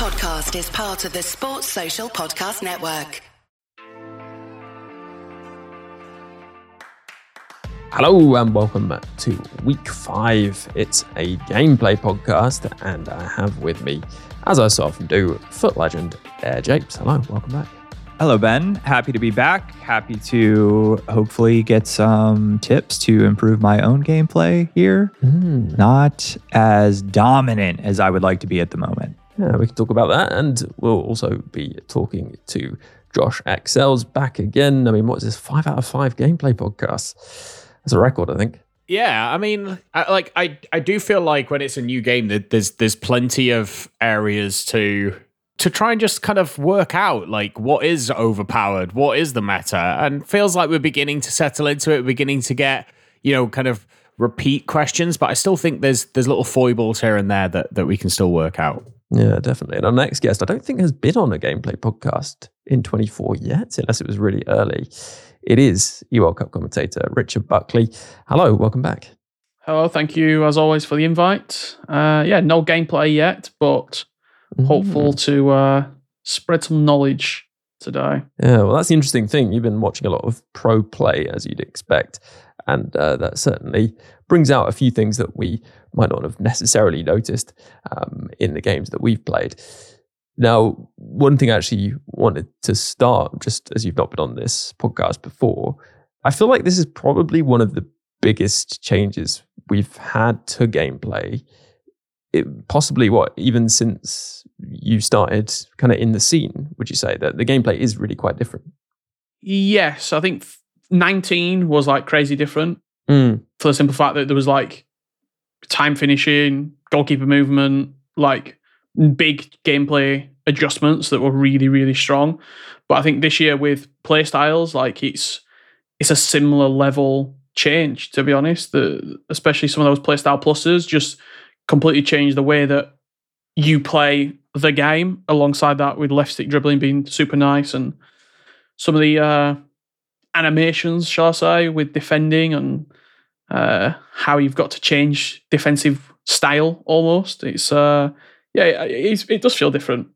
podcast is part of the Sports Social Podcast Network. Hello and welcome to week five. It's a gameplay podcast, and I have with me, as I so often do, FUT legend AirJapes. Hello, welcome back. Hello, Ben. Happy to be back. Happy to hopefully get some tips to improve my own gameplay here. Mm. Not as dominant as I would like to be at the moment. Yeah, we can talk about that, and we'll also be talking to JoshXLS back again. I mean, what is this? Five out of five gameplay podcasts. That's a record, I think. Yeah, I mean, I, like I, I do feel like when it's a new game that there's there's plenty of areas to to try and just kind of work out like what is overpowered, what is the meta, and feels like we're beginning to settle into it, beginning to get you know kind of repeat questions. But I still think there's there's little foibles here and there that that we can still work out. Yeah, definitely. And our next guest, I don't think has been on a gameplay podcast in 24 yet, unless it was really early. It is EWorld Cup commentator Richard Buckley. Hello, welcome back. Hello, thank you as always for the invite. Uh, yeah, no gameplay yet, but hopeful to uh, spread some knowledge today. Yeah, well, that's the interesting thing. You've been watching a lot of pro play, as you'd expect, and uh, that certainly brings out a few things that we might not have necessarily noticed um, in the games that we've played. Now, one thing I actually wanted to start, just as you've not been on this podcast before, I feel like this is probably one of the biggest changes we've had to gameplay. It, possibly what even since you started kind of in the scene would you say that the gameplay is really quite different Yes, I think 19 was like crazy different mm. for the simple fact that there was like time finishing, goalkeeper movement, like big gameplay adjustments that were really really strong. But I think this year with play styles, like it's it's a similar level change to be honest. The especially some of those playstyle pluses just completely changed the way that you play the game. Alongside that, with left stick dribbling being super nice and some of the uh, animations, shall I say, with defending and uh, how you've got to change defensive style almost. It's uh, yeah, it's, it does feel different.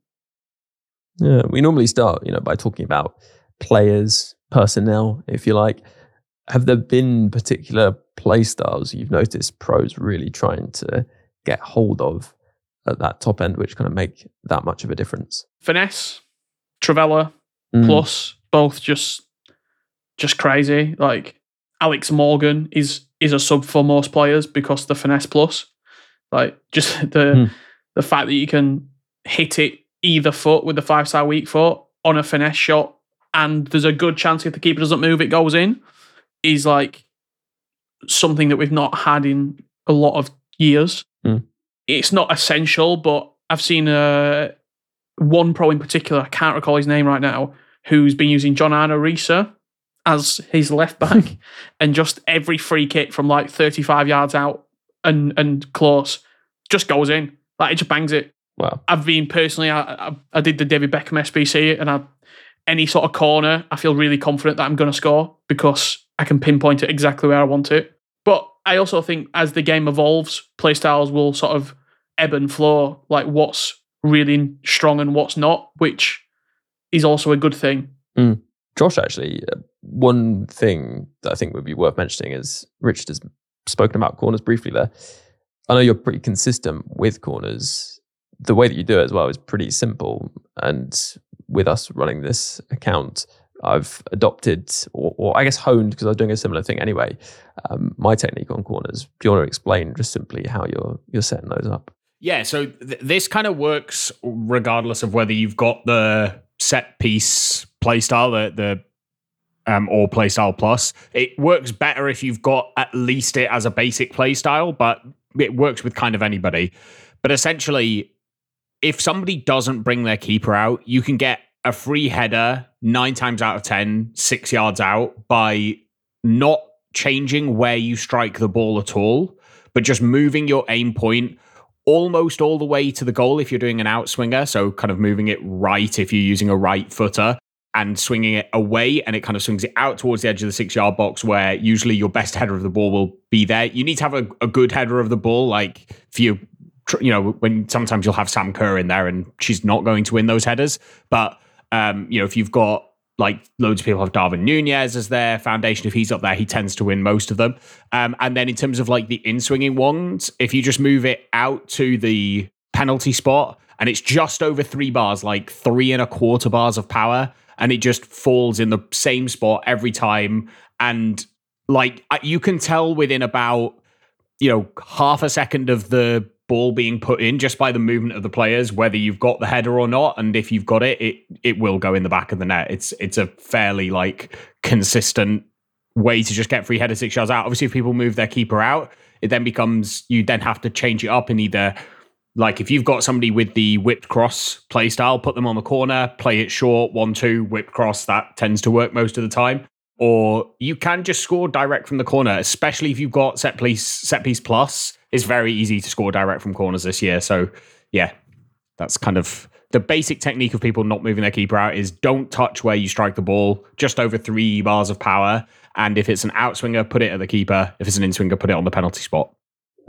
yeah we normally start you know by talking about players personnel if you like have there been particular play styles you've noticed pros really trying to get hold of at that top end which kind of make that much of a difference Finesse, Trivela, Mm. plus both just just crazy. Like Alex Morgan is is a sub for most players because the finesse plus. Like just the Hmm. the fact that you can hit it either foot with the five star weak foot on a finesse shot, and there's a good chance if the keeper doesn't move, it goes in, is like something that we've not had in a lot of years. Hmm. It's not essential, but I've seen uh, one pro in particular, I can't recall his name right now, who's been using John Arne Riise as his left back, and just every free kick from like 35 yards out and and close just goes in. Like it just bangs it. wow I've been personally, I, I, I did the David Beckham SBC, and I, any sort of corner, I feel really confident that I'm going to score because I can pinpoint it exactly where I want it. But I also think as the game evolves, playstyles will sort of ebb and flow, like what's really strong and what's not, which is also a good thing. Hmm. Josh, actually, uh, one thing that I think would be worth mentioning is Richard has spoken about corners briefly there. I know you're pretty consistent with corners. The way that you do it as well is pretty simple. And with us running this account, I've adopted, or, or I guess honed, because I was doing a similar thing anyway, um, my technique on corners. Do you want to explain just simply how you're you're setting those up? Yeah, so th- this kind of works regardless of whether you've got the set piece playstyle, the the um, or playstyle plus. It works better if you've got at least it as a basic playstyle, but it works with kind of anybody. But essentially, if somebody doesn't bring their keeper out, you can get a free header nine times out of ten, six yards out by not changing where you strike the ball at all, but just moving your aim point almost all the way to the goal if you're doing an outswinger. So kind of moving it right if you're using a right footer and swinging it away and it kind of swings it out towards the edge of the six yard box where usually your best header of the ball will be there. You need to have a, a good header of the ball, like for your tr- you know, when sometimes you'll have Sam Kerr in there and she's not going to win those headers. But, um, you know, if you've got like loads of people have Darwin Nunez as their foundation. If he's up there, he tends to win most of them. Um, and then in terms of like the in swinging ones, if you just move it out to the penalty spot and it's just over three bars, like three and a quarter bars of power, and it just falls in the same spot every time. And like you can tell within about, you know, half a second of the ball being put in just by the movement of the players, whether you've got the header or not. And if you've got it, it it will go in the back of the net. It's it's a fairly like consistent way to just get free header six yards out. Obviously, if people move their keeper out, it then becomes you then have to change it up in either like if you've got somebody with the whipped cross play style, put them on the corner, play it short, one, two, whipped cross, that tends to work most of the time. Or you can just score direct from the corner, especially if you've got set piece set piece plus it's very easy to score direct from corners this year. So yeah, that's kind of the basic technique of people not moving their keeper out is don't touch where you strike the ball, just over three bars of power. And if it's an outswinger, put it at the keeper. If it's an inswinger, put it on the penalty spot.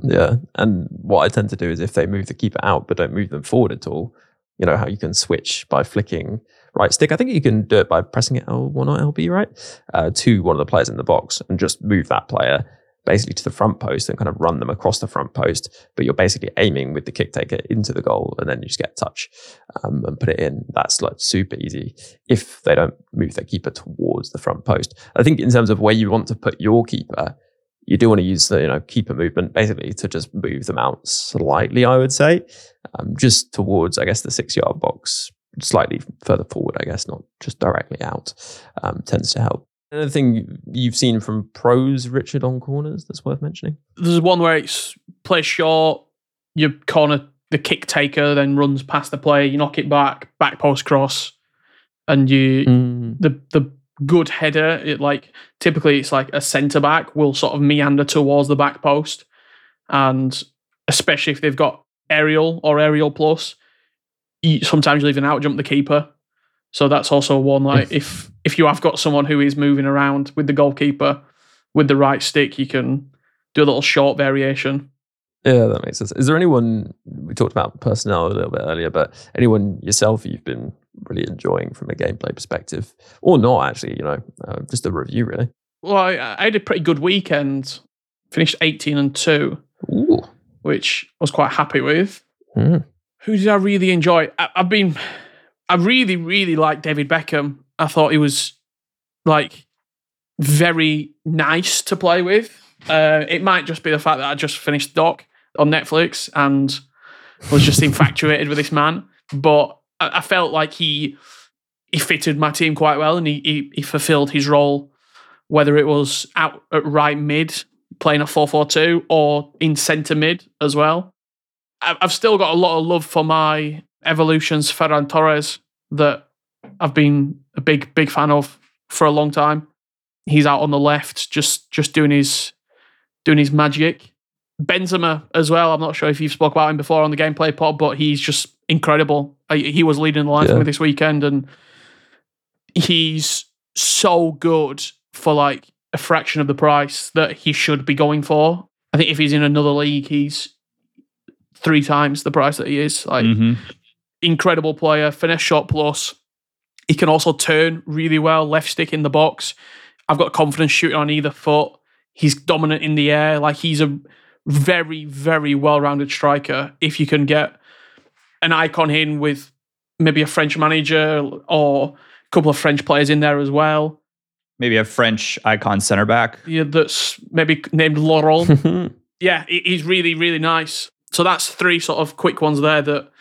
Yeah. And what I tend to do is if they move the keeper out but don't move them forward at all, you know, how you can switch by flicking right stick. I think you can do it by pressing it L1 or LB, right? Uh, to one of the players in the box and just move that player basically to the front post and kind of run them across the front post. But you're basically aiming with the kick taker into the goal and then you just get touch um, and put it in. That's like super easy if they don't move their keeper towards the front post. I think in terms of where you want to put your keeper, you do want to use the you know keeper movement basically to just move them out slightly. I would say, um, just towards I guess the six yard box, slightly further forward. I guess not just directly out um, tends to help. Another thing you've seen from pros, Richard, on corners that's worth mentioning? There's one where it's play short, you corner the kick taker, then runs past the player, you knock it back, back post cross, and you mm. the the good header. It like typically it's like a centre back will sort of meander towards the back post, and especially if they've got aerial or aerial plus, you, sometimes you leave an out jump the keeper so that's also one like if if you have got someone who is moving around with the goalkeeper with the right stick, you can do a little short variation. Yeah, that makes sense. Is there anyone we talked about personnel a little bit earlier, but anyone yourself you've been really enjoying from a gameplay perspective, or not actually? You know, uh, just a review really. Well, I, I, had a pretty good weekend. Finished eighteen and two, Ooh. which I was quite happy with. Mm. Who did I really enjoy? I, I've been I really, really like David Beckham. I thought he was like very nice to play with. Uh, it might just be the fact that I just finished Doc on Netflix and was just infatuated with this man. But I, felt like he he fitted my team quite well and he, he, he fulfilled his role, whether it was out at right mid playing a 4-4-2 or in centre mid as well. I've still got a lot of love for my evolutions Ferran Torres that I've been a big big fan of for a long time. He's out on the left, just just doing his doing his magic. Benzema as well. I'm not sure if you've spoke about him before on the gameplay pod, but he's just incredible. He was leading the line yeah. for me this weekend, and he's so good for like a fraction of the price that he should be going for. I think if he's in another league, he's three times the price that he is. Like mm-hmm incredible player, finesse shot plus. He can also turn really well, left stick in the box. I've got confidence shooting on either foot. He's dominant in the air. Like he's a very, very well rounded striker. If you can get an icon in with maybe a French manager or a couple of French players in there as well. Maybe a French icon center back. Yeah, that's maybe named Laurent. yeah, he's really, really nice. So that's three sort of quick ones there that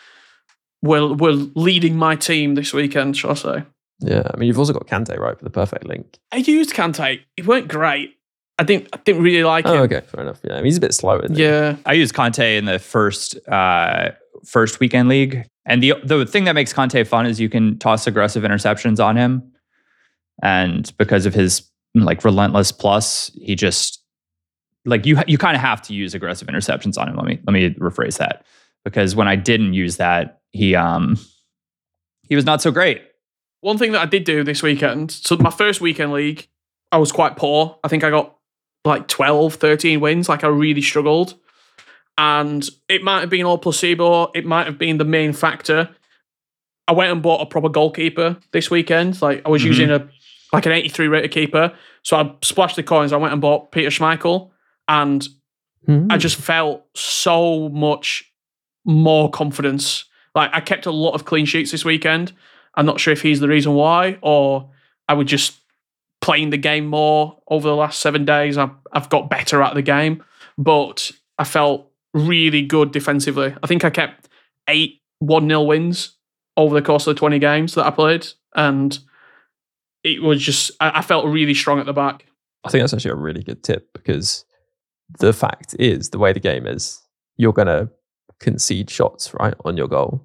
were were leading my team this weekend, shall I say? Yeah, I mean you've also got Kante right for the perfect link. I used Kante. It weren't great. I didn't I didn't really like oh, him. Okay, fair enough. Yeah, I mean, he's a bit slow. yeah, I used Kante in the first uh, first weekend league, and the the thing that makes Kante fun is you can toss aggressive interceptions on him, and because of his like relentless plus, he just like you you kind of have to use aggressive interceptions on him. Let me let me rephrase that because when I didn't use that, he um he was not so great. One thing that I did do this weekend, so my first weekend league, I was quite poor. I think I got like 12, 13 wins. Like I really struggled. And it might have been all placebo. It might have been the main factor. I went and bought a proper goalkeeper this weekend. Like I was Mhm. using a like an 83 rated keeper. So I splashed the coins. I went and bought Peter Schmeichel, and Hmm. I just felt so much more confidence. Like I kept a lot of clean sheets this weekend. I'm not sure if he's the reason why, or I would just playing the game more over the last seven days. I've, I've got better at the game, but I felt really good defensively. I think I kept eight 1 0 wins over the course of the 20 games that I played. And it was just, I, I felt really strong at the back. I think that's actually a really good tip because the fact is, the way the game is, you're going to concede shots, right, on your goal.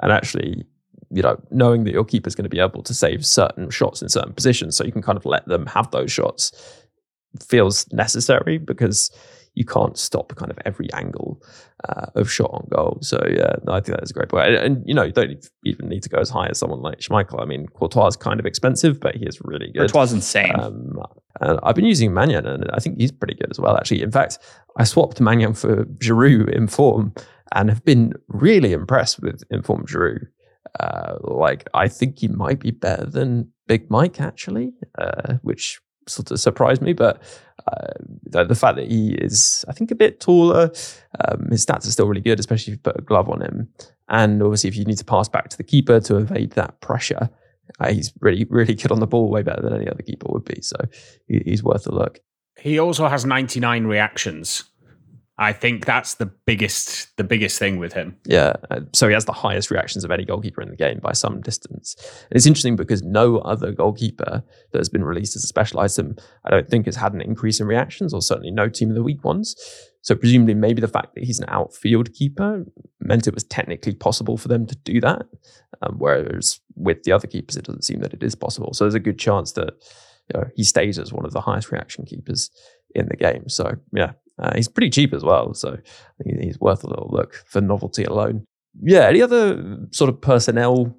And actually, you know, knowing that your keeper's going to be able to save certain shots in certain positions, so you can kind of let them have those shots, feels necessary because you can't stop kind of every angle uh, of shot on goal. So yeah, no, I think that is a great point. And, and, you know, you don't even need to go as high as someone like Schmeichel. I mean, Courtois is kind of expensive, but he is really good. Courtois insane. Um, and I've been using Maignan, and I think he's pretty good as well. Actually, in fact, I swapped Maignan for Giroud in form, and have been really impressed with informed Giroud. Uh, like, I think he might be better than Big Mike actually, uh, which sort of surprised me. But uh, the, fact that he is, I think, a bit taller, um, his stats are still really good, especially if you put a glove on him. And obviously, if you need to pass back to the keeper to evade that pressure, uh, he's really, really good on the ball, way better than any other keeper would be. So he, he's worth a look. He also has 99 reactions. I think that's the biggest the biggest thing with him. Yeah. uh, So he has the highest reactions of any goalkeeper in the game by some distance. And it's interesting because no other goalkeeper that has been released as a special item, I don't think has had an increase in reactions, or certainly no team of the week ones. So presumably, maybe the fact that he's an outfield keeper meant it was technically possible for them to do that. Um, whereas with the other keepers, it doesn't seem that it is possible. So there's a good chance that you know, he stays as one of the highest reaction keepers in the game. So yeah, uh, he's pretty cheap as well. So he's worth a little look for novelty alone. Yeah. Any other sort of personnel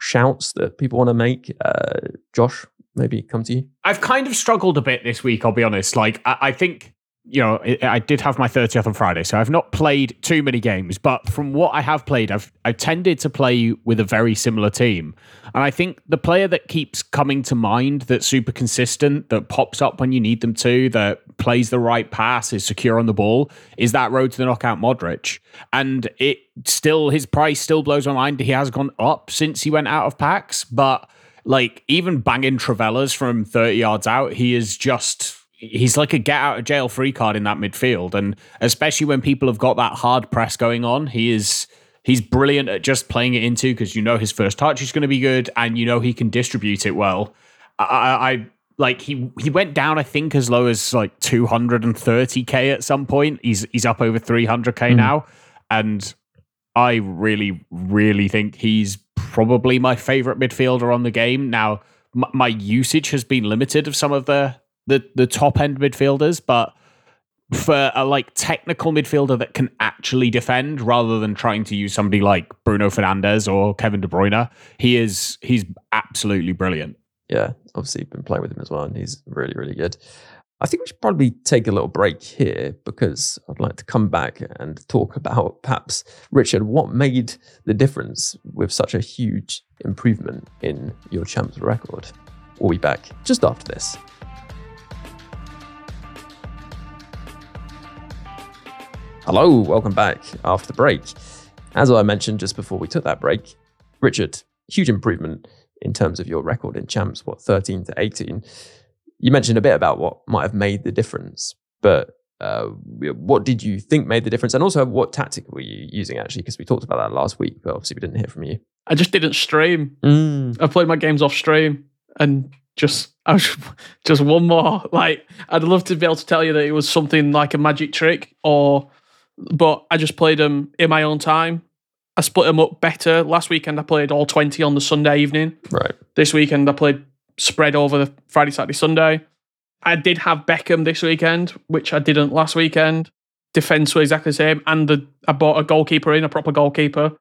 shouts that people want to make? Uh, Josh, maybe come to you. I've kind of struggled a bit this week, I'll be honest. Like, I, I think, you know, I, I did have my 30th on Friday, so I've not played too many games, but from what I have played, I've, I've tended to play with a very similar team. And I think the player that keeps coming to mind that's super consistent, that pops up when you need them to, that plays the right pass, is secure on the ball, is that road to the knockout Modric. And it still, his price still blows my mind. He has gone up since he went out of packs, but like even banging Trivelas from 30 yards out, he is just he's like a get out of jail free card in that midfield. And especially when people have got that hard press going on, he is he's brilliant at just playing it into because you know his first touch is going to be good and you know he can distribute it well. I, I, like he he went down I think as low as like 230k at some point. He's he's up over 300k hmm. now, and I really really think he's probably my favorite midfielder on the game. Now m- my usage has been limited of some of the the the top end midfielders, but for a like technical midfielder that can actually defend rather than trying to use somebody like Bruno Fernandes or Kevin De Bruyne, he is he's absolutely brilliant. Yeah, obviously been playing with him as well, and he's really, really good. I think we should probably take a little break here because I'd like to come back and talk about perhaps, Richard, what made the difference with such a huge improvement in your champs record. We'll be back just after this. Hello, welcome back after the break. As I mentioned just before we took that break, Richard, huge improvement in terms of your record in champs, what, 13 to 18. You mentioned a bit about what might have made the difference, but uh, what did you think made the difference? And also, what tactic were you using actually? Because we talked about that last week, but obviously we didn't hear from you. I just didn't stream. Mm. I played my games off stream and just I was just one more. Like I'd love to be able to tell you that it was something like a magic trick, or but I just played them in my own time. I split them up better. Last weekend I played all twenty on the Sunday evening. Right. This weekend I played spread over the Friday, Saturday, Sunday. I did have Beckham this weekend, which I didn't last weekend. Defense were exactly the same, and the, I bought a goalkeeper in, a proper goalkeeper.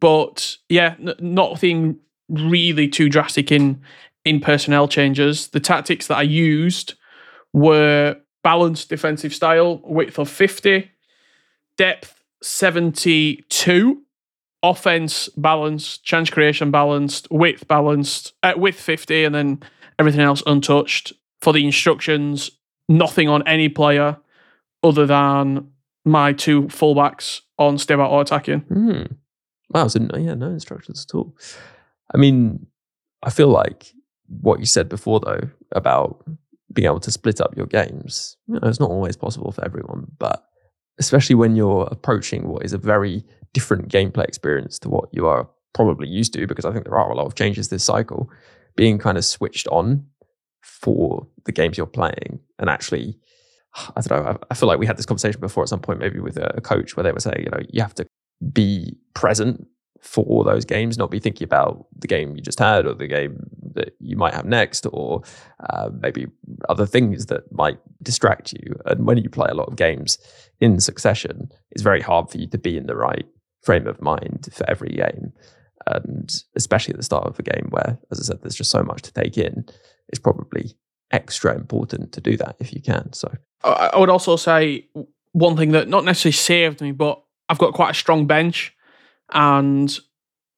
But yeah, n- nothing really too drastic in in personnel changes. The tactics that I used were balanced defensive style, width of 50, depth 72, offense balanced, chance creation balanced, width balanced, uh, width 50, and then everything else untouched. For the instructions, nothing on any player other than my two fullbacks on step out or attacking. Hmm. Wow, so no, yeah, no instructions at all. I mean, I feel like what you said before though about being able to split up your games, you know, it's not always possible for everyone, but especially when you're approaching what is a very different gameplay experience to what you are probably used to, because I think there are a lot of changes this cycle, being kind of switched on for the games you're playing and actually I don't know. I feel like we had this conversation before at some point, maybe with a coach, where they were saying, you know, you have to be present for all those games, not be thinking about the game you just had or the game that you might have next, or uh, maybe other things that might distract you. And when you play a lot of games in succession, it's very hard for you to be in the right frame of mind for every game. And especially at the start of a game where, as I said, there's just so much to take in, it's probably extra important to do that if you can. So I would also say one thing that not necessarily saved me, but I've got quite a strong bench, and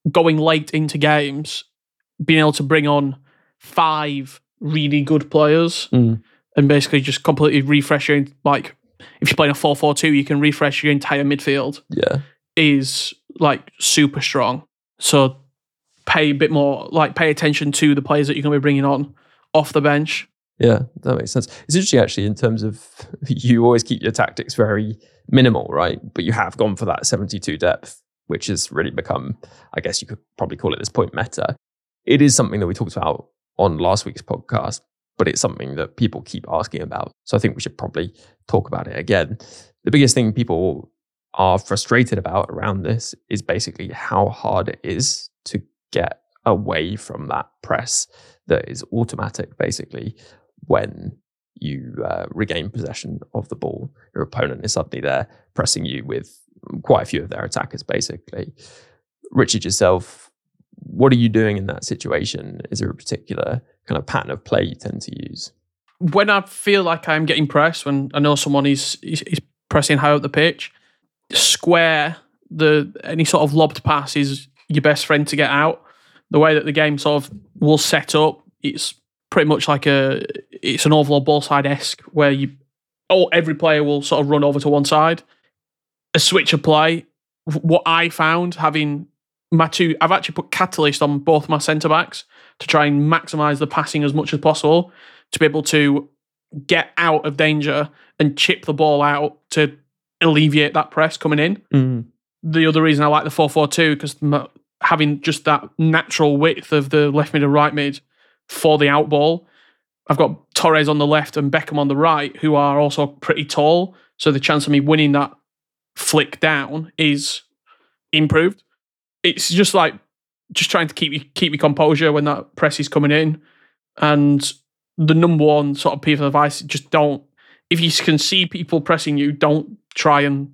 going late into games, being able to bring on five really good players mm. And basically just completely refresh your like if you're playing a 4-4-2 you can refresh your entire midfield yeah is like super strong so pay a bit more like pay attention to the players that you're going to be bringing on off the bench yeah, that makes sense. It's interesting actually in terms of you always keep your tactics very minimal, right? But you have gone for that 72 depth, which has really become, I guess you could probably call it this point meta. It is something that we talked about on last week's podcast, but it's something that people keep asking about. So I think we should probably talk about it again. The biggest thing people are frustrated about around this is basically how hard it is to get away from that press that is automatic, basically, when you uh, regain possession of the ball. Your opponent is suddenly there pressing you with quite a few of their attackers, basically. Richard, yourself, what are you doing in that situation? Is there a particular kind of pattern of play you tend to use? When I feel like I'm getting pressed, when I know someone is, is, is pressing high up the pitch, square the any sort of lobbed pass is your best friend to get out. The way that the game sort of will set up, it's pretty much like a it's an overall ball side esque where you oh every player will sort of run over to one side. A switch of play. What I found having my two, I've actually put catalyst on both my centre backs to try and maximise the passing as much as possible to be able to get out of danger and chip the ball out to alleviate that press coming in. Mm. The other reason I like the 4 4 2 because having just that natural width of the left mid and right mid for the out ball. I've got Torres on the left and Beckham on the right, who are also pretty tall. So the chance of me winning that flick down is improved. It's just like just trying to keep you keep your composure when that press is coming in. And the number one sort of piece of advice: just don't. If you can see people pressing you, don't try and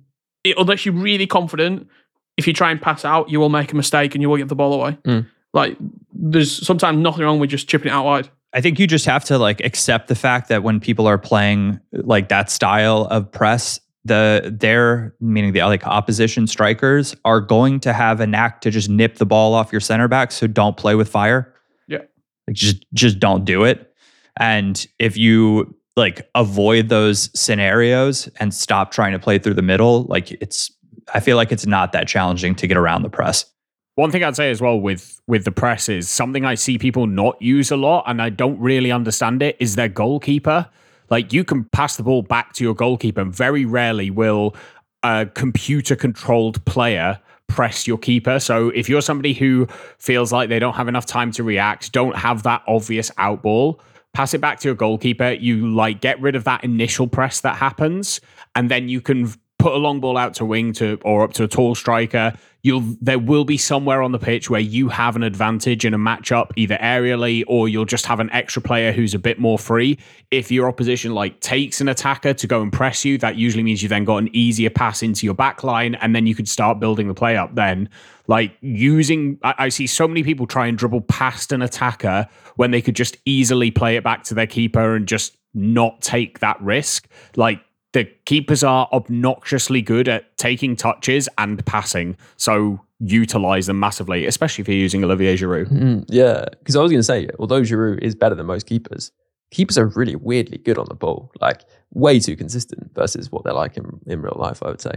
unless you're really confident. If you try and pass out, you will make a mistake and you will get the ball away. Mm. Like there's sometimes nothing wrong with just chipping it out wide. I think you just have to like accept the fact that when people are playing like that style of press, the their meaning the like opposition strikers are going to have a knack to just nip the ball off your center back. So don't play with fire. Yeah. Like just just don't do it. And if you like avoid those scenarios and stop trying to play through the middle, like it's I feel like it's not that challenging to get around the press. One thing I'd say as well with with the press is something I see people not use a lot, and I don't really understand it. Is their goalkeeper? Like you can pass the ball back to your goalkeeper, and very rarely will a computer controlled player press your keeper. So if you're somebody who feels like they don't have enough time to react, don't have that obvious out ball, pass it back to your goalkeeper. You like get rid of that initial press that happens, and then you can put a long ball out to wing to or up to a tall striker you'll there will be somewhere on the pitch where you have an advantage in a matchup either aerially or you'll just have an extra player who's a bit more free. If your opposition like takes an attacker to go and press you that usually means you've then got an easier pass into your back line and then you could start building the play up then. Like using I, I see so many people try and dribble past an attacker when they could just easily play it back to their keeper and just not take that risk. Like the keepers are obnoxiously good at taking touches and passing. So utilize them massively, especially if you're using Olivier Giroud. Mm, yeah, because I was going to say, although Giroud is better than most keepers, keepers are really weirdly good on the ball, like way too consistent versus what they're like in, in real life, I would say.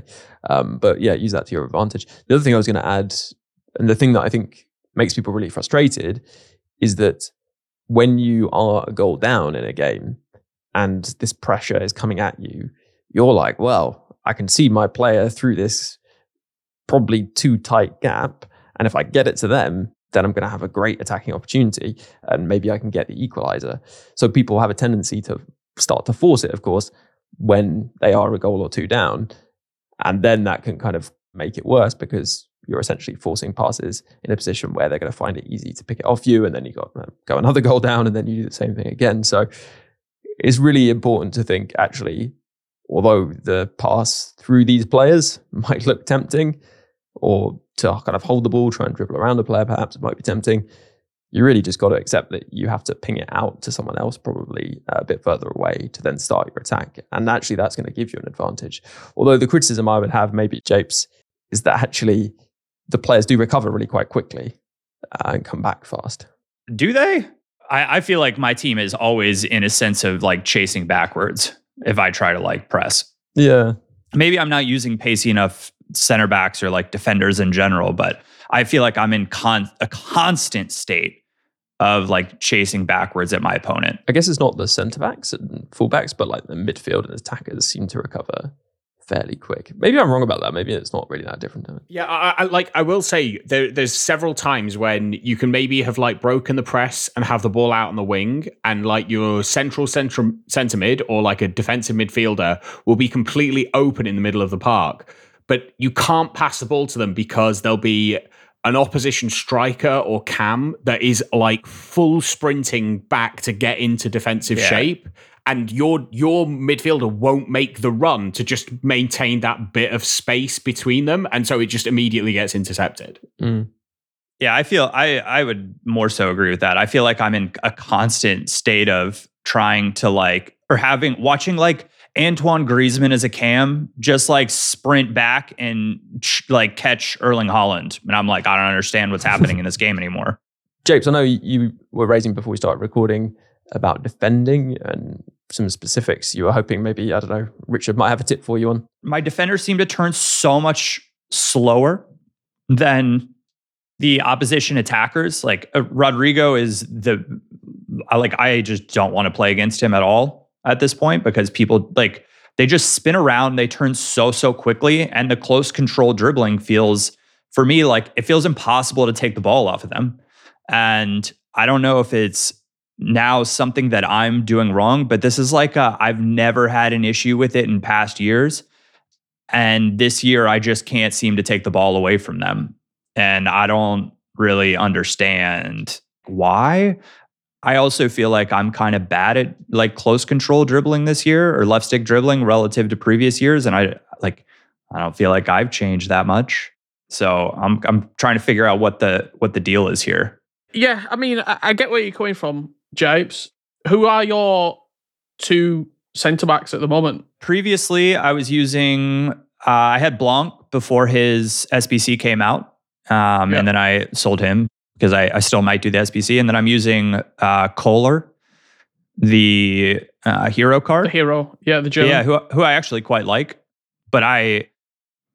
Um, but yeah, use that to your advantage. The other thing I was going to add, and the thing that I think makes people really frustrated, is that when you are a goal down in a game and this pressure is coming at you, you're like, well, I can see my player through this probably too tight gap. And if I get it to them, then I'm going to have a great attacking opportunity and maybe I can get the equalizer. So people have a tendency to start to force it, of course, when they are a goal or two down. And then that can kind of make it worse because you're essentially forcing passes in a position where they're going to find it easy to pick it off you. And then you got uh, go another goal down and then you do the same thing again. So it's really important to think actually, although the pass through these players might look tempting, or to kind of hold the ball, try and dribble around a player, perhaps it might be tempting. You really just got to accept that you have to ping it out to someone else, probably a bit further away, to then start your attack. And actually, that's going to give you an advantage. Although the criticism I would have, maybe, Japes, is that actually the players do recover really quite quickly uh, and come back fast. Do they? I, I feel like my team is always in a sense of like chasing backwards if I try to like press. Yeah. Maybe I'm not using pacey enough center backs or like defenders in general, but I feel like I'm in con- a constant state of like chasing backwards at my opponent. I guess it's not the centre backs and fullbacks, but like the midfield and attackers seem to recover fairly quick. Maybe I'm wrong about that. Maybe it's not really that different. Yeah, I, I, like I will say there, there's several times when you can maybe have like broken the press and have the ball out on the wing, and like your central central centre mid or like a defensive midfielder will be completely open in the middle of the park but you can't pass the ball to them because they'll be an opposition striker or cam that is like full sprinting back to get into defensive yeah. shape and your your midfielder won't make the run to just maintain that bit of space between them and so it just immediately gets intercepted mm. yeah i feel i i would more so agree with that i feel like i'm in a constant state of trying to like or having watching like Antoine Griezmann as a cam just like sprint back and like catch Erling Haaland. And I'm like, I don't understand what's happening in this game anymore. Japes, I know you were raising before we started recording about defending and some specifics. You were hoping maybe, I don't know, Richard might have a tip for you on. My defenders seem to turn so much slower than the opposition attackers. Like uh, Rodrygo is the, I like, I just don't want to play against him at all at this point because people like they just spin around, they turn so so quickly, and the close control dribbling feels for me like it feels impossible to take the ball off of them. And I don't know if it's now something that I'm doing wrong, but this is like i have never had an issue with it in past years. And this year, I just can't seem to take the ball away from them. And I don't really understand why. I also feel like I'm kind of bad at like close control dribbling this year or left stick dribbling relative to previous years. And I like, I don't feel like I've changed that much. So I'm I'm trying to figure out what the what the deal is here. Yeah, I mean, I, I get where you're coming from, Japes. Who are your two centre backs at the moment? Previously, I was using uh, I had Blanc before his SBC came out, um, and then I sold him because I, I, still might do the SBC. And then I'm using uh, Kohler, the uh, hero card. The hero, yeah, the German. Yeah, who, who I actually quite like. But I,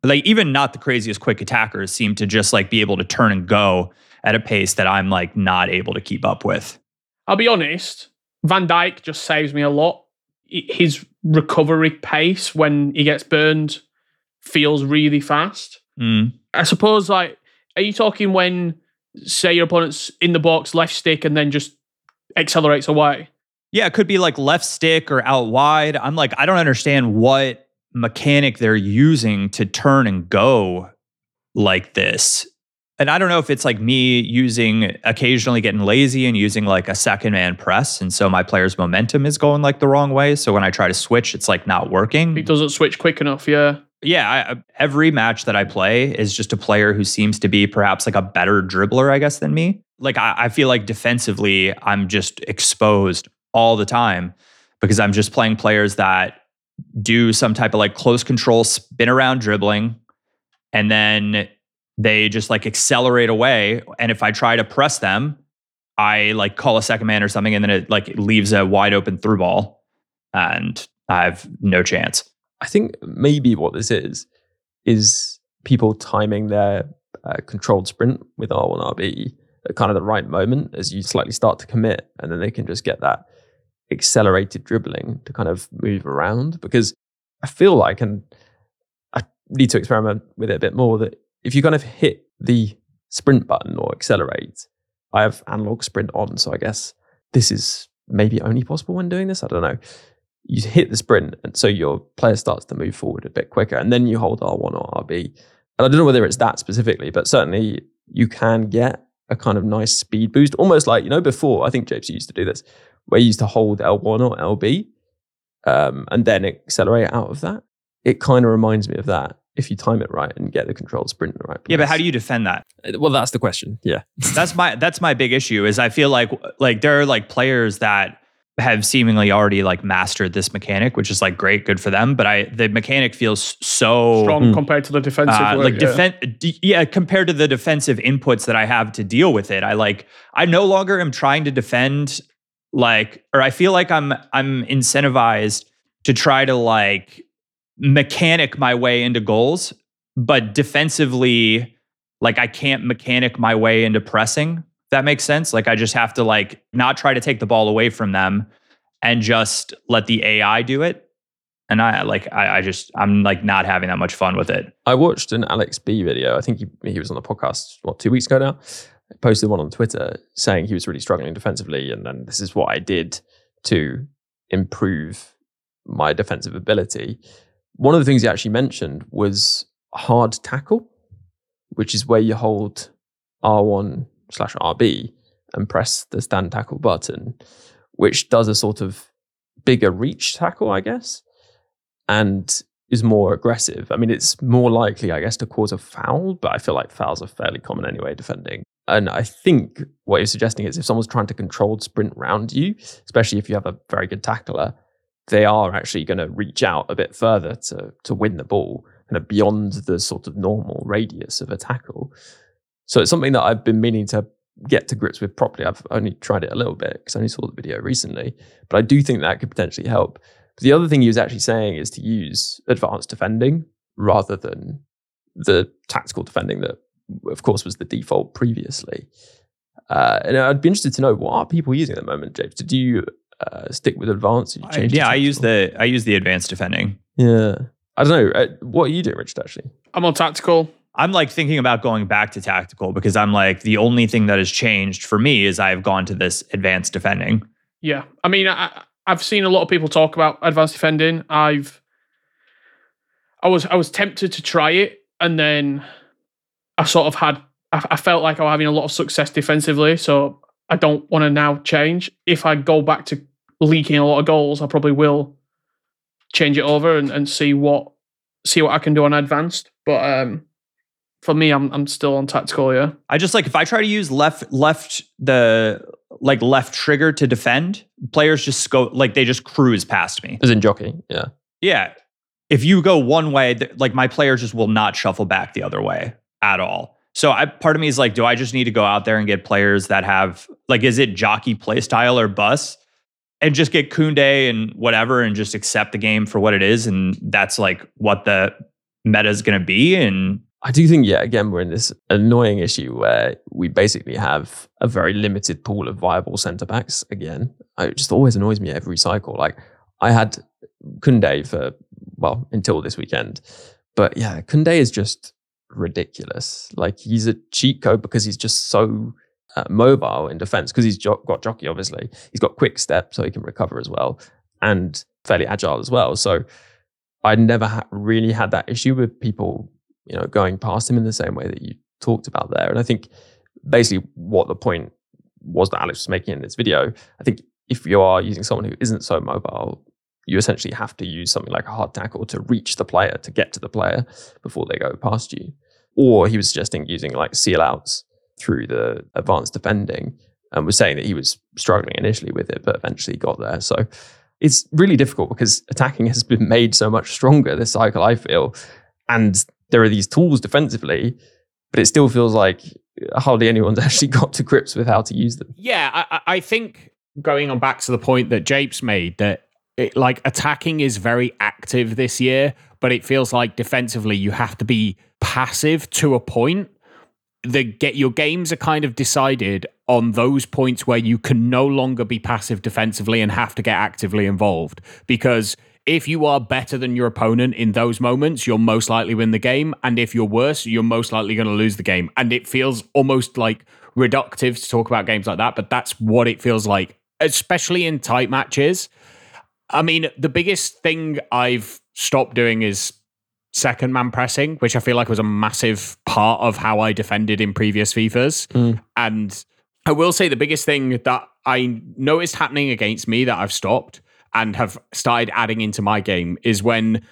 like, even not the craziest quick attackers seem to just like be able to turn and go at a pace that I'm like not able to keep up with. I'll be honest, Van Dijk just saves me a lot. His recovery pace when he gets burned feels really fast. Mm. I suppose, like, are you talking when say your opponent's in the box, left stick, and then just accelerates away. Yeah, it could be like left stick or out wide. I'm like, I don't understand what mechanic they're using to turn and go like this. And I don't know if it's like me using occasionally getting lazy and using like a second man press. And so my player's momentum is going like the wrong way. So when I try to switch, it's like not working. It doesn't switch quick enough. Yeah yeah, I, every match that I play is just a player who seems to be perhaps like a better dribbler, I guess, than me. Like I, I feel like defensively, I'm just exposed all the time because I'm just playing players that do some type of like close control spin around dribbling, and then they just like accelerate away. And if I try to press them, I like call a second man or something, and then it like leaves a wide open through ball, and I have no chance. I think maybe what this is is people timing their uh, controlled sprint with R1 RB at kind of the right moment as you slightly start to commit, and then they can just get that accelerated dribbling to kind of move around. Because I feel like, and I need to experiment with it a bit more, that if you kind of hit the sprint button or accelerate, I have analog sprint on, so I guess this is maybe only possible when doing this. I don't know. You hit the sprint, and so your player starts to move forward a bit quicker, and then you hold R1 or RB. And I don't know whether it's that specifically, but certainly you can get a kind of nice speed boost, almost like, you know, before, I think Japes used to do this, where you used to hold L1 or LB um, and then accelerate out of that. It kind of reminds me of that if you time it right and get the control sprint in the right place. Yeah, but how do you defend that? Uh, Well, that's the question. Yeah. that's my that's my big issue is I feel like like there are like players that have seemingly already like mastered this mechanic, which is like great, good for them. But I the mechanic feels so Strong compared to the defensive. uh, work, like yeah. defense d- yeah compared to the defensive inputs that i have to deal with it i like i no longer am trying to defend like or i feel like i'm i'm incentivized to try to like mechanic my way into goals but defensively like i can't mechanic my way into pressing if that makes sense like i just have to like not try to take the ball away from them and just let the ai do it and i like i, I just i'm like not having that much fun with it I watched an Alex B video. I think he, he was on the podcast, what, two weeks ago now? Posted one on Twitter saying he was really struggling defensively. And then this is what I did to improve my defensive ability. One of the things he actually mentioned was hard tackle, which is where you hold R1 slash RB and press the stand tackle button, which does a sort of bigger reach tackle, I guess. And is more aggressive. I mean, it's more likely, I guess, to cause a foul, but I feel like fouls are fairly common anyway, defending. And I think what you're suggesting is if someone's trying to controlled sprint round you, especially if you have a very good tackler, they are actually going to reach out a bit further to to win the ball, kind of beyond the sort of normal radius of a tackle. So it's something that I've been meaning to get to grips with properly. I've only tried it a little bit because I only saw the video recently, but I do think that could potentially help. But the other thing he was actually saying is to use advanced defending rather than the tactical defending that, of course, was the default previously. Uh, and I'd be interested to know what are people using at the moment, James? Did you uh, stick with advanced? Did you I- change to yeah, I use the I use the advanced defending. Yeah, I don't know. Uh, what are you doing, Richard? Actually, I'm on tactical. I'm like thinking about going back to tactical because I'm like the only thing that has changed for me is I've gone to this advanced defending. Yeah, I mean, I, I've seen a lot of people talk about advanced defending. I've, I was, I was tempted to try it, and then I sort of had, I, I felt like I was having a lot of success defensively. So I don't want to now change. If I go back to leaking a lot of goals, I probably will change it over and, and see what, see what I can do on advanced. But um, for me, I'm, I'm still on tactical. Yeah. I just like if I try to use left left the like left trigger to defend, players just go like they just cruise past me. as in jockey. Yeah, Yeah. If you go one way, th- like my player just will not shuffle back the other way at all. So I part of me is like, do I just need to go out there and get players that have like, is it jockey play style or bus? And just get Kounde and whatever and just accept the game for what it is. And that's like what the meta is gonna be. And I do think, yeah, again, we're in this annoying issue where we basically have a very limited pool of viable centre backs. Again, it just always annoys me every cycle. Like I had Kounde for, well, until this weekend. But yeah, Kounde is just ridiculous. Like he's a cheat code because he's just so uh, mobile in defense because he's jo- got jockey, obviously. He's got quick step so he can recover as well and fairly agile as well. So I never ha- really had that issue with people you know, going past him in the same way that you talked about there. And I think basically what the point was that Alex was making in this video, I think if you are using someone who isn't so mobile, you essentially have to use something like a hard tackle to reach the player, to get to the player before they go past you. Or he was suggesting using like seal outs through the advanced defending and was saying that he was struggling initially with it, but eventually got there. So it's really difficult because attacking has been made so much stronger this cycle, I feel. And there are these tools defensively, but it still feels like hardly anyone's actually got to grips with how to use them. Yeah, I, I think going on back to the point that Japes made that it, like attacking is very active this year, but it feels like defensively you have to be passive to a point. The get your games are kind of decided on those points where you can no longer be passive defensively and have to get actively involved because if you are better than your opponent in those moments, you'll most likely win the game. And if you're worse, you're most likely going to lose the game. And it feels almost like reductive to talk about games like that, but that's what it feels like, especially in tight matches. I mean, the biggest thing I've stopped doing is second man pressing, which I feel like was a massive part of how I defended in previous FIFAs. Mm. And I will say the biggest thing that I noticed happening against me that I've stopped and have started adding into my game is when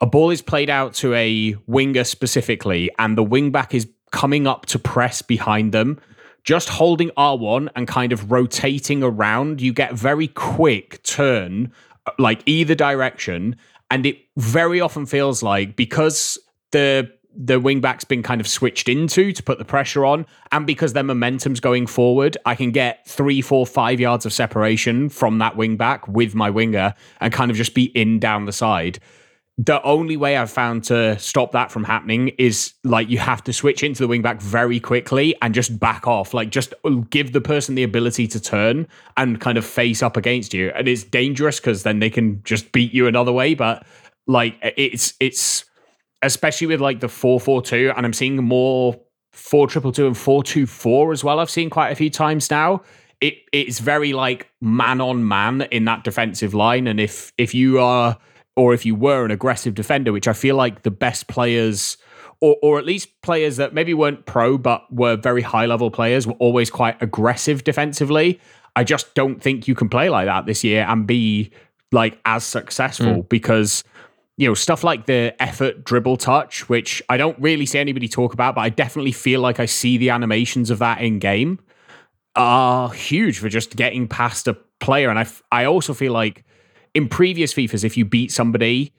a ball is played out to a winger specifically and the wing back is coming up to press behind them just holding R1 and kind of rotating around, you get very quick turn, like either direction. And it very often feels like because the the wingback's been kind of switched into to put the pressure on, and because their momentum's going forward, I can get three, four, five yards of separation from that wingback with my winger and kind of just be in down the side. The only way I've found to stop that from happening is like you have to switch into the wingback very quickly and just back off. Like just give the person the ability to turn and kind of face up against you. And it's dangerous because then they can just beat you another way. But like it's it's especially with like the 442 and I'm seeing more 4222 and 424 as well. I've seen quite a few times now. It it's very like man on man in that defensive line and if if you are or if you were an aggressive defender, which I feel like the best players or, or at least players that maybe weren't pro but were very high level players were always quite aggressive defensively. I just don't think you can play like that this year and be like as successful mm. because you know, stuff like the effort dribble touch, which I don't really see anybody talk about, but I definitely feel like I see the animations of that in game are huge for just getting past a player. And I, I also feel like in previous FIFAs, if you beat somebody,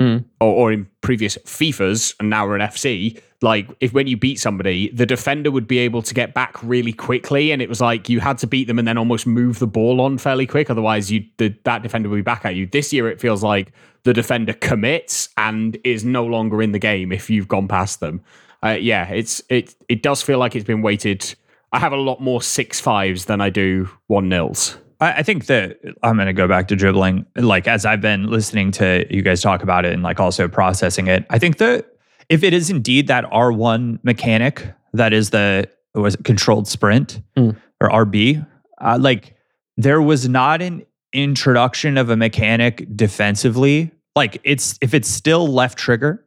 mm. or, or in previous FIFAs, and now we're in FC, like if when you beat somebody, the defender would be able to get back really quickly, and it was like you had to beat them and then almost move the ball on fairly quick. Otherwise, you the, that defender would be back at you. This year, it feels like the defender commits and is no longer in the game if you've gone past them. Uh, yeah, it's it it does feel like it's been weighted. I have a lot more six fives than I do one nils. I think that I'm going to go back to dribbling. Like as I've been listening to you guys talk about it and like also processing it, I think that if it is indeed that R1 mechanic that is the was it controlled sprint mm. or RB, uh, like there was not an introduction of a mechanic defensively. Like it's if it's still left trigger,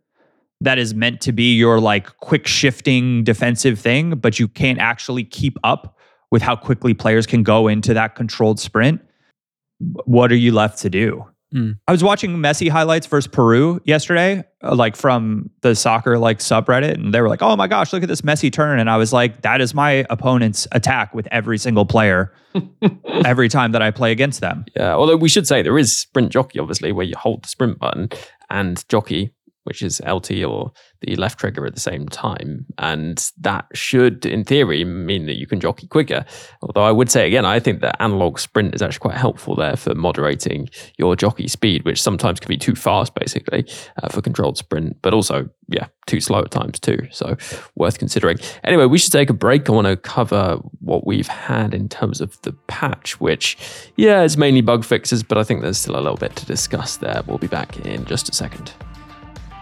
that is meant to be your like quick shifting defensive thing, but you can't actually keep up with how quickly players can go into that controlled sprint, what are you left to do? Mm. I was watching Messi highlights versus Peru yesterday, uh, like from the soccer like subreddit, and they were like, "Oh my gosh, look at this Messi turn!" And I was like, "That is my opponent's attack with every single player, every time that I play against them." Yeah, although we should say there is sprint jockey, obviously, where you hold the sprint button, and jockey which is LT or the left trigger at the same time. And that should, in theory, mean that you can jockey quicker. Although I would say again, I think that analog sprint is actually quite helpful there for moderating your jockey speed, which sometimes can be too fast, basically, uh, for controlled sprint, but also, yeah, too slow at times too. So worth considering. Anyway, we should take a break. I want to cover what we've had in terms of the patch, which, yeah, is mainly bug fixes, but I think there's still a little bit to discuss there. We'll be back in just a second.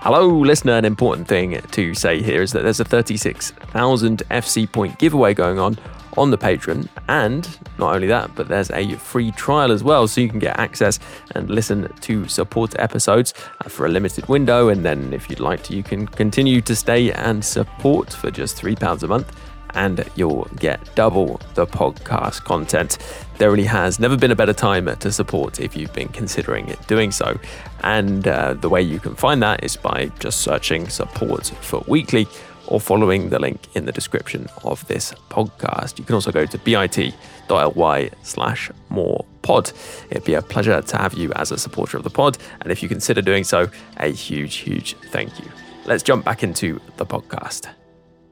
Hello, listener. An important thing to say here is that there's a 36,000 FC point giveaway going on on the Patreon. And not only that, but there's a free trial as well. So you can get access and listen to support episodes uh, for a limited window. And then if you'd like to, you can continue to stay and support for just £3 a month and you'll get double the podcast content. There really has never been a better time to support if you've been considering doing so. And uh, the way you can find that is by just searching support FUT Weekly or following the link in the description of this podcast. You can also go to bit.ly slash more pod. It'd be a pleasure to have you as a supporter of the pod. And if you consider doing so, a huge, huge thank you. Let's jump back into the podcast.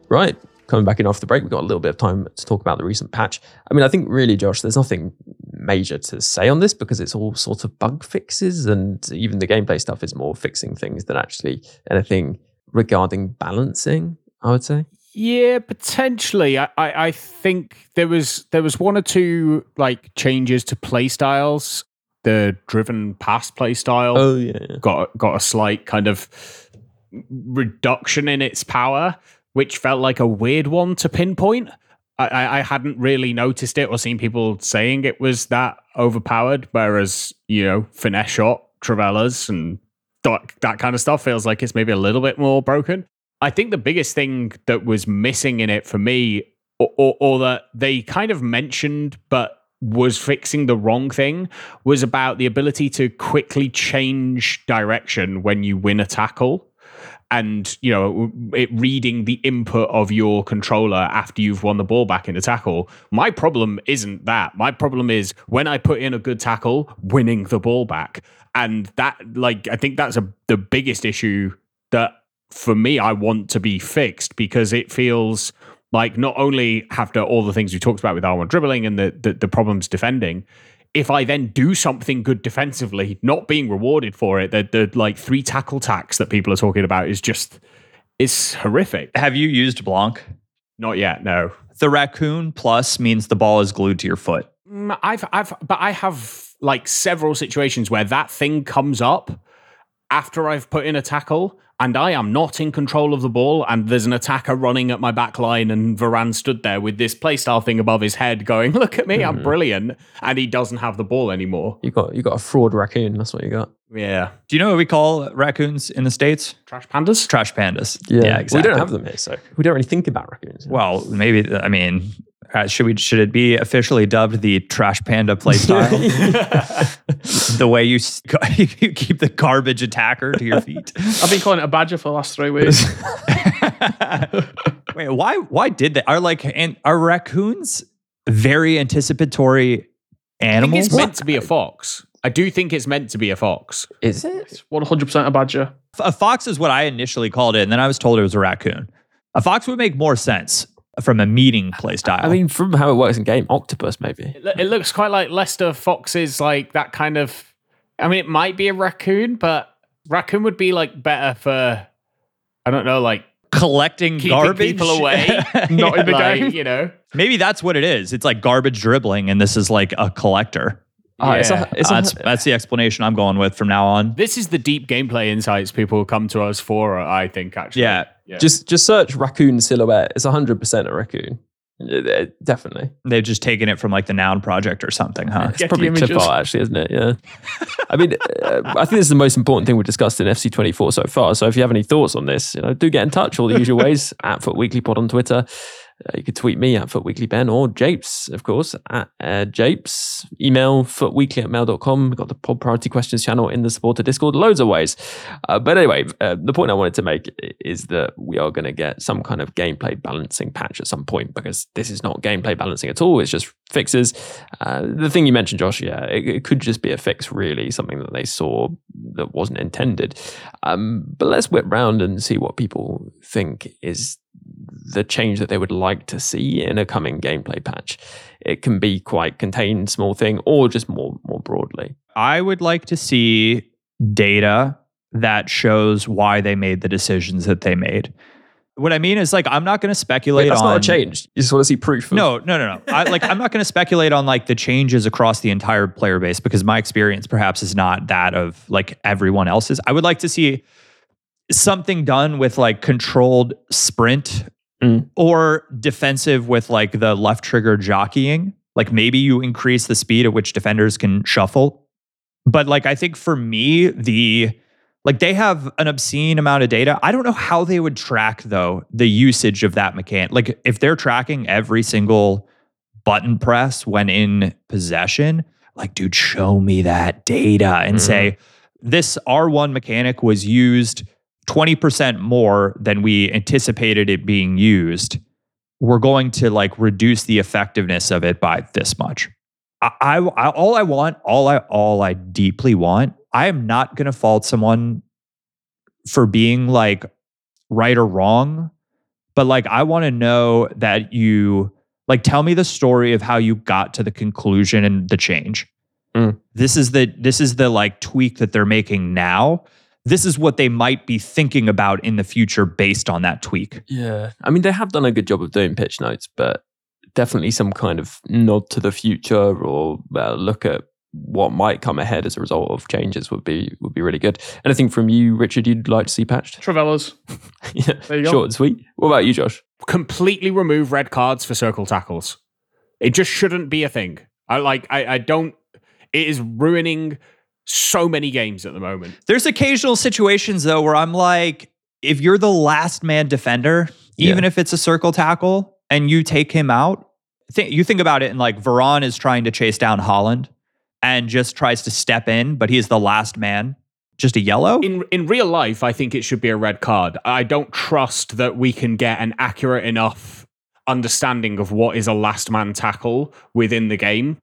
Right. Coming back in after the break, we've got a little bit of time to talk about the recent patch. I mean, I think really, Josh, there's nothing major to say on this because it's all sort of bug fixes, and even the gameplay stuff is more fixing things than actually anything regarding balancing. I would say. Yeah, potentially. I, I, I think there was there was one or two like changes to playstyles. The driven pass playstyle Oh yeah, yeah. got got a slight kind of reduction in its power, which felt like a weird one to pinpoint. I, I, hadn't really noticed it or seen people saying it was that overpowered, whereas you know finesse shot, Trivelas, and that, that kind of stuff feels like it's maybe a little bit more broken. I think the biggest thing that was missing in it for me, or, or, or that they kind of mentioned but was fixing the wrong thing, was about the ability to quickly change direction when you win a tackle. And you know, it reading the input of your controller after you've won the ball back in a tackle. My problem isn't that. My problem is when I put in a good tackle, winning the ball back, and that, like, I think that's a the biggest issue that for me I want to be fixed because it feels like not only after all the things we talked about with R1 dribbling and the, the, the problems defending, if I then do something good defensively, not being rewarded for it, the, the like three tackle tax that people are talking about is just is horrific. Have you used Blanc? Not yet, no. The raccoon plus means the ball is glued to your foot. Mm, I've I've but I have like several situations where that thing comes up after I've put in a tackle and I am not in control of the ball, and there's an attacker running at my back line, and Varane stood there with this playstyle thing above his head, going, "Look at me, I'm hmm. brilliant," and he doesn't have the ball anymore. You got you got a fraud raccoon. That's what you got. Yeah, Do you know what we call raccoons in the States? trash pandas. Trash pandas. Yeah, exactly. We don't have them here, so we don't really think about raccoons. Well, maybe, I mean, uh, should we should it be officially dubbed the trash panda playstyle? the way you you keep the garbage attacker to your feet. I've been calling it a badger for the last three weeks. Wait, why why did they are like and are raccoons very anticipatory I think animals? it's meant to be a fox. I do think it's meant to be a fox. Is it? 100% a badger. a fox is what I initially called it, and then I was told it was a raccoon. A fox would make more sense from a meeting play style. I mean, from how it works in game, octopus maybe. It, it looks quite like Leicester Fox's like that kind of. I mean, it might be a raccoon, but raccoon would be like better for. I don't know, like collecting keeping garbage people away. Not in the like, game. you know. Maybe that's what it is. It's like garbage dribbling, and this is like a collector. Ah, it's a- Yeah. it's a- that's that's the explanation I'm going with from now on. This is the deep gameplay insights people come to us for. I think actually. Yeah. Yeah. Just just search raccoon silhouette. It's hundred percent a raccoon. Yeah, yeah, Definitely. They've just taken it from like the Noun Project or something, huh? It's Getty probably images. clip art, actually, isn't it? Yeah. I mean, uh, I think this is the most important thing we've discussed in FC24 so far. So if you have any thoughts on this, you know, do get in touch. All the usual ways at FUT Weekly Pod on Twitter. Uh, you could tweet me at FUTWeeklyBen or Japes, of course, at uh, Japes. Email footweekly at mail.com. We've got the Pod Priority Questions channel in the supporter Discord. Loads of ways. Uh, but anyway, uh, the point I wanted to make is that we are going to get some kind of gameplay balancing patch at some point because this is not gameplay balancing at all. It's just fixes. Uh, the thing you mentioned, Josh, yeah, it, it could just be a fix, really, something that they saw that wasn't intended. Um, but let's whip round and see what people think is the change that they would like to see in a coming gameplay patch. It can be quite contained, small thing, or just more more broadly. I would like to see data that shows why they made the decisions that they made. What I mean is like I'm not going to speculate Wait, that's on not a change. You just want to see proof. Of, No, no, no, no. I, like I'm not going to speculate on like the changes across the entire player base because my experience perhaps is not that of like everyone else's. I would like to see something done with like controlled sprint Mm. or defensive with like the left trigger jockeying. Like maybe you increase the speed at which defenders can shuffle. But like I think for me the like they have an obscene amount of data. I don't know how they would track though the usage of that mechanic. Like if they're tracking every single button press when in possession, like dude, show me that data and Mhm. say this R1 mechanic was used 20% more than we anticipated it being used, we're going to like reduce the effectiveness of it by this much. I, I, I all I want, all I all I deeply want, I am not going to fault someone for being like right or wrong, but like I want to know that you like tell me the story of how you got to the conclusion and the change. Mm. This is the this is the like tweak that they're making now. This is what they might be thinking about in the future based on that tweak. Yeah. I mean, they have done a good job of doing pitch notes, but definitely some kind of nod to the future or uh, look at what might come ahead as a result of changes would be would be really good. Anything from you, Richard, you'd like to see patched? Trivelas. yeah, There you go. short and sweet. What about you, Josh? completely remove red cards for circle tackles. It just shouldn't be a thing. I like I, I don't it is ruining so many games at the moment. There's occasional situations though where I'm like, if you're the last man defender, even if it's a circle tackle and you take him out, th- you think about it and like Varane is trying to chase down Haaland and just tries to step in, but he's the last man. Just a yellow? In in real life, I think it should be a red card. I don't trust that we can get an accurate enough understanding of what is a last man tackle within the game.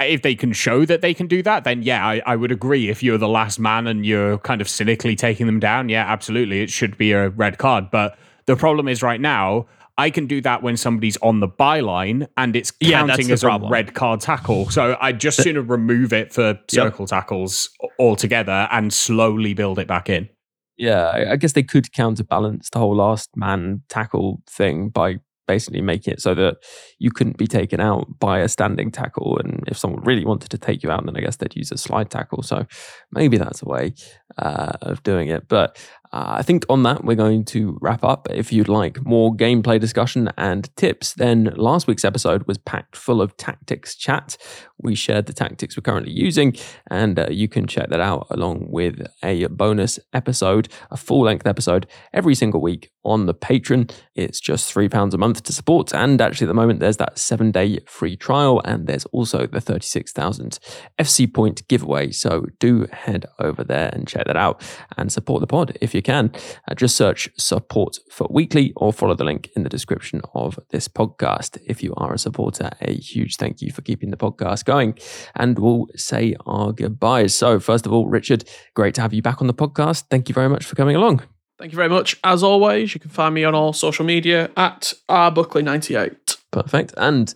If they can show that they can do that, then yeah, I, I would agree. If you're the last man and you're kind of cynically taking them down, yeah, absolutely, it should be a red card. But the problem is right now, I can do that when somebody's on the byline and it's counting the as problem. a red card tackle. So I'd just sooner remove it for circle tackles altogether and slowly build it back in. Yeah, I guess they could counterbalance the whole last man tackle thing by basically making it so that you couldn't be taken out by a standing tackle. And if someone really wanted to take you out, then I guess they'd use a slide tackle. So maybe that's a way uh, of doing it. But uh, I think on that, we're going to wrap up. If you'd like more gameplay discussion and tips, then last week's episode was packed full of tactics chat. We shared the tactics we're currently using, and uh, you can check that out along with a bonus episode, a full length episode every single week on the Patreon. It's just £3 a month to support. And actually, at the moment, there's that seven day free trial, and there's also the 36,000 FC point giveaway. So do head over there and check that out and support the pod if you can. Uh, just search support FUT Weekly or follow the link in the description of this podcast. If you are a supporter, a huge thank you for keeping the podcast going. And we'll say our goodbyes. So, first of all, Richard, great to have you back on the podcast. Thank you very much for coming along. Thank you very much. As always, you can find me on all social media at rbuckley98. Perfect. And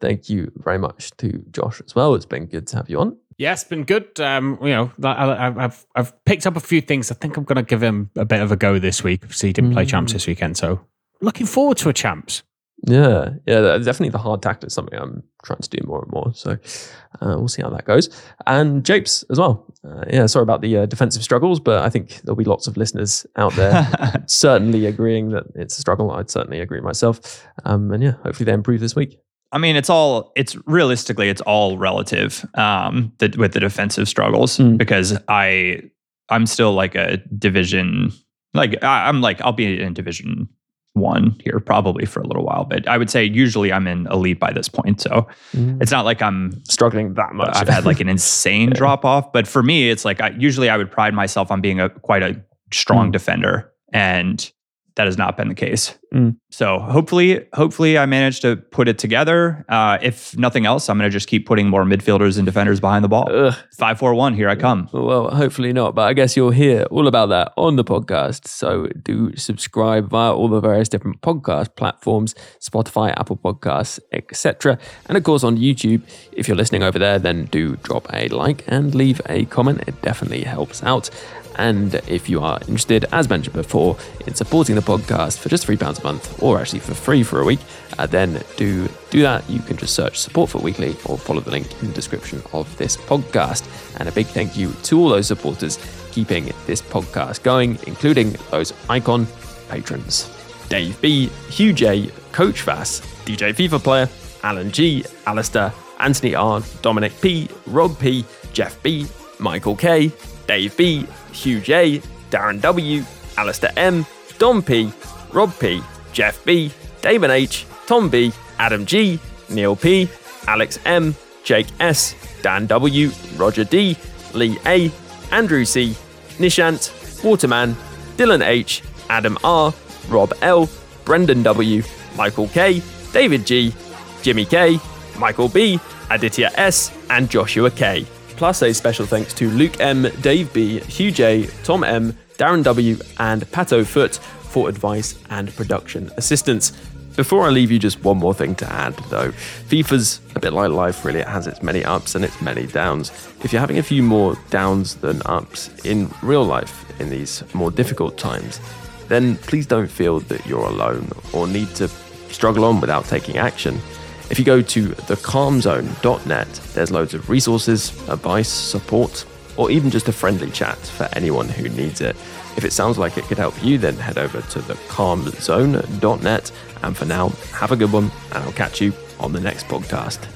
thank you very much to Josh as well. It's been good to have you on. Yeah, it's been good. Um, you know, I, I, I've I've picked up a few things. I think I'm going to give him a bit of a go this week. See, he didn't play champs this weekend, so looking forward to a champs. Yeah, yeah, definitely the hard tactic is something I'm trying to do more and more. So uh, we'll see how that goes. And Japes as well. Uh, yeah, sorry about the uh, defensive struggles, but I think there'll be lots of listeners out there certainly agreeing that it's a struggle. I'd certainly agree myself. Um, and yeah, hopefully they improve this week. I mean, it's all it's realistically it's all relative um, the, with the defensive struggles Mm. because I I'm still like a division like I, I'm like I'll be in division one here probably for a little while, but I would say usually I'm in elite by this point, so it's not like I'm Struggling that much. I've had like an insane drop off, but for me, it's like I, usually I would pride myself on being a quite a strong Mm. defender, and that has not been the case. Mm. So hopefully, hopefully, I managed to put it together. Uh, if nothing else, I'm going to just keep putting more midfielders and defenders behind the ball. Ugh. Five, four, one. Here I come. Well, hopefully not, but I guess you'll hear all about that on the podcast. So do subscribe via all the various different podcast platforms, Spotify, Apple Podcasts, etc. And of course on YouTube. If you're listening over there, then do drop a like and leave a comment. It definitely helps out. And if you are interested, as mentioned before, in supporting the podcast for just £3 a month, or actually for free for a week, uh, then do do that. You can just search support FUT Weekly or follow the link in the description of this podcast. And a big thank you to all those supporters keeping this podcast going, including those icon patrons. Dave B, Hugh J, Coach Vass, DJ FIFA player, Alan G, Alistair, Anthony R, Dominic P, Rob P, Jeff B, Michael K, Dave B, Hugh J, Darren W, Alistair M, Don P, Rob P, Jeff B, Damon H, Tom B, Adam G, Neil P, Alex M, Jake S, Dan W, Roger D, Lee A, Andrew C, Nishant, Waterman, Dylan H, Adam R, Rob L, Brendan W, Michael K, David G, Jimmy K, Michael B, Aditya S, and Joshua K. Plus a special thanks to Luke M, Dave B, Hugh J, Tom M, Darren W, and Pato Foot for advice and production assistance. Before I leave you, just one more thing to add though. FIFA's a bit like life, really. It has its many ups and its many downs. If you're having a few more downs than ups in real life in these more difficult times, then please don't feel that you're alone or need to struggle on without taking action. If you go to thecalmzone.net, there's loads of resources, advice, support, or even just a friendly chat for anyone who needs it. If it sounds like it could help you, then head over to thecalmzone.net. And for now, have a good one, and I'll catch you on the next podcast.